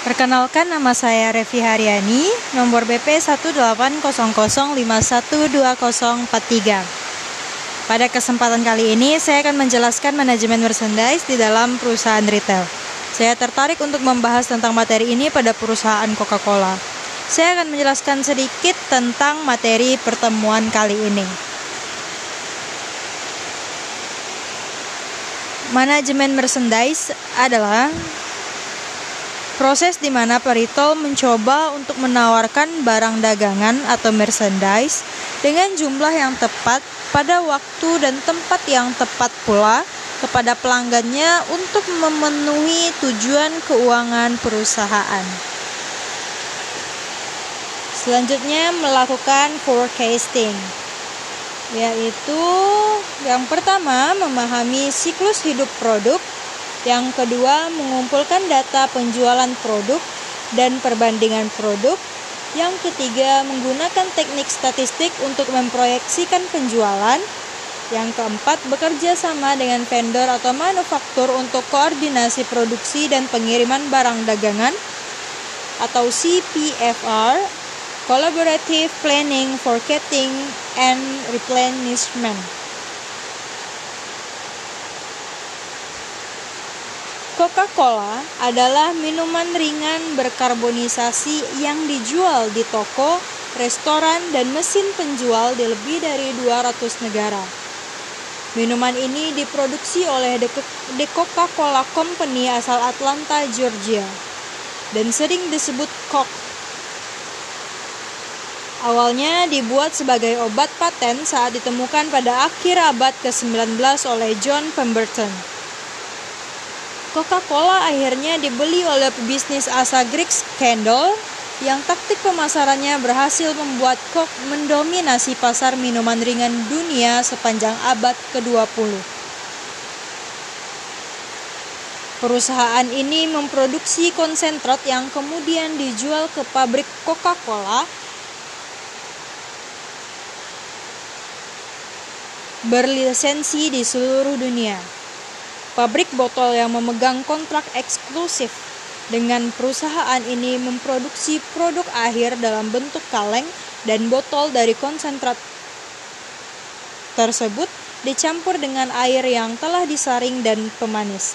Perkenalkan nama saya Revi Haryani, nomor BP 18005122043. Pada kesempatan kali ini saya akan menjelaskan manajemen merchandise di dalam perusahaan retail. Saya tertarik untuk membahas tentang materi ini pada perusahaan Coca-Cola. Saya akan menjelaskan sedikit tentang materi pertemuan kali ini. Manajemen merchandise adalah Proses di mana Perito mencoba untuk menawarkan barang dagangan atau merchandise dengan jumlah yang tepat pada waktu dan tempat yang tepat pula kepada pelanggannya untuk memenuhi tujuan keuangan perusahaan. Selanjutnya melakukan forecasting yaitu yang pertama memahami siklus hidup produk yang kedua, mengumpulkan data penjualan produk dan perbandingan produk. Yang ketiga, menggunakan teknik statistik untuk memproyeksikan penjualan. Yang keempat, bekerja sama dengan vendor atau manufaktur untuk koordinasi produksi dan pengiriman barang dagangan atau CPFR, Collaborative Planning, Forecasting, and Replenishment. Coca-Cola adalah minuman ringan berkarbonisasi yang dijual di toko, restoran, dan mesin penjual di lebih dari 200 negara. Minuman ini diproduksi oleh The Coca-Cola Company asal Atlanta, Georgia, dan sering disebut Coke. Awalnya dibuat sebagai obat paten saat ditemukan pada akhir abad ke-19 oleh John Pemberton. Coca-Cola akhirnya dibeli oleh pebisnis asal Greek Scandal yang taktik pemasarannya berhasil membuat Coke mendominasi pasar minuman ringan dunia sepanjang abad ke-20. Perusahaan ini memproduksi konsentrat yang kemudian dijual ke pabrik Coca-Cola berlisensi di seluruh dunia pabrik botol yang memegang kontrak eksklusif dengan perusahaan ini memproduksi produk akhir dalam bentuk kaleng dan botol dari konsentrat tersebut dicampur dengan air yang telah disaring dan pemanis.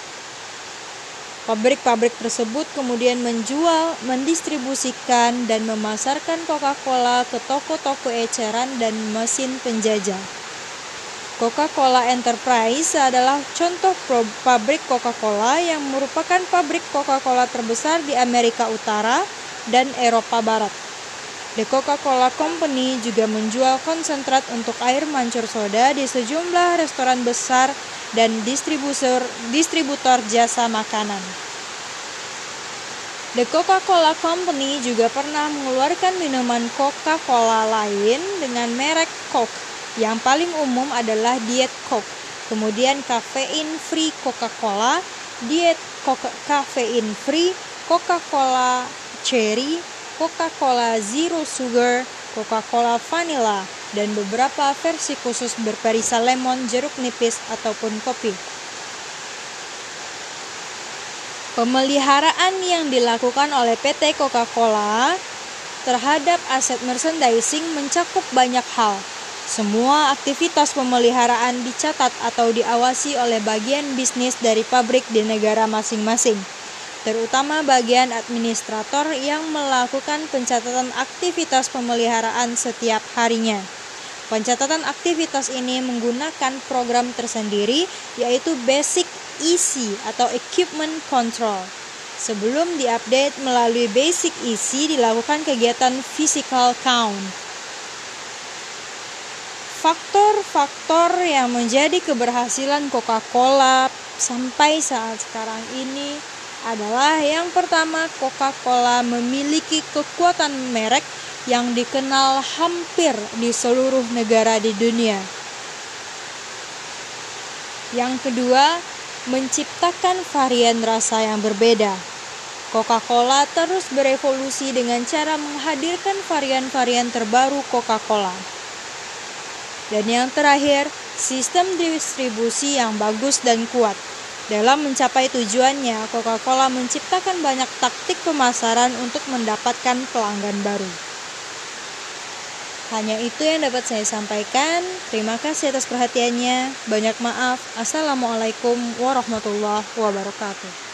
Pabrik-pabrik tersebut kemudian menjual, mendistribusikan, dan memasarkan Coca-Cola ke toko-toko eceran dan mesin penjajah. Coca-Cola Enterprise adalah contoh pabrik Coca-Cola yang merupakan pabrik Coca-Cola terbesar di Amerika Utara dan Eropa Barat. The Coca-Cola Company juga menjual konsentrat untuk air mancur soda di sejumlah restoran besar dan distributor, distributor jasa makanan. The Coca-Cola Company juga pernah mengeluarkan minuman Coca-Cola lain dengan merek Coke yang paling umum adalah diet Coke, kemudian kafein free Coca-Cola, diet Coca kafein free, Coca-Cola cherry, Coca-Cola zero sugar, Coca-Cola vanilla, dan beberapa versi khusus berperisa lemon, jeruk nipis, ataupun kopi. Pemeliharaan yang dilakukan oleh PT Coca-Cola terhadap aset merchandising mencakup banyak hal, semua aktivitas pemeliharaan dicatat atau diawasi oleh bagian bisnis dari pabrik di negara masing-masing, terutama bagian administrator yang melakukan pencatatan aktivitas pemeliharaan setiap harinya. Pencatatan aktivitas ini menggunakan program tersendiri yaitu Basic EC atau Equipment Control. Sebelum diupdate melalui Basic EC dilakukan kegiatan physical count faktor-faktor yang menjadi keberhasilan Coca-Cola sampai saat sekarang ini adalah yang pertama Coca-Cola memiliki kekuatan merek yang dikenal hampir di seluruh negara di dunia. Yang kedua, menciptakan varian rasa yang berbeda. Coca-Cola terus berevolusi dengan cara menghadirkan varian-varian terbaru Coca-Cola. Dan yang terakhir, sistem distribusi yang bagus dan kuat. Dalam mencapai tujuannya, Coca-Cola menciptakan banyak taktik pemasaran untuk mendapatkan pelanggan baru. Hanya itu yang dapat saya sampaikan. Terima kasih atas perhatiannya. Banyak maaf. Assalamualaikum warahmatullahi wabarakatuh.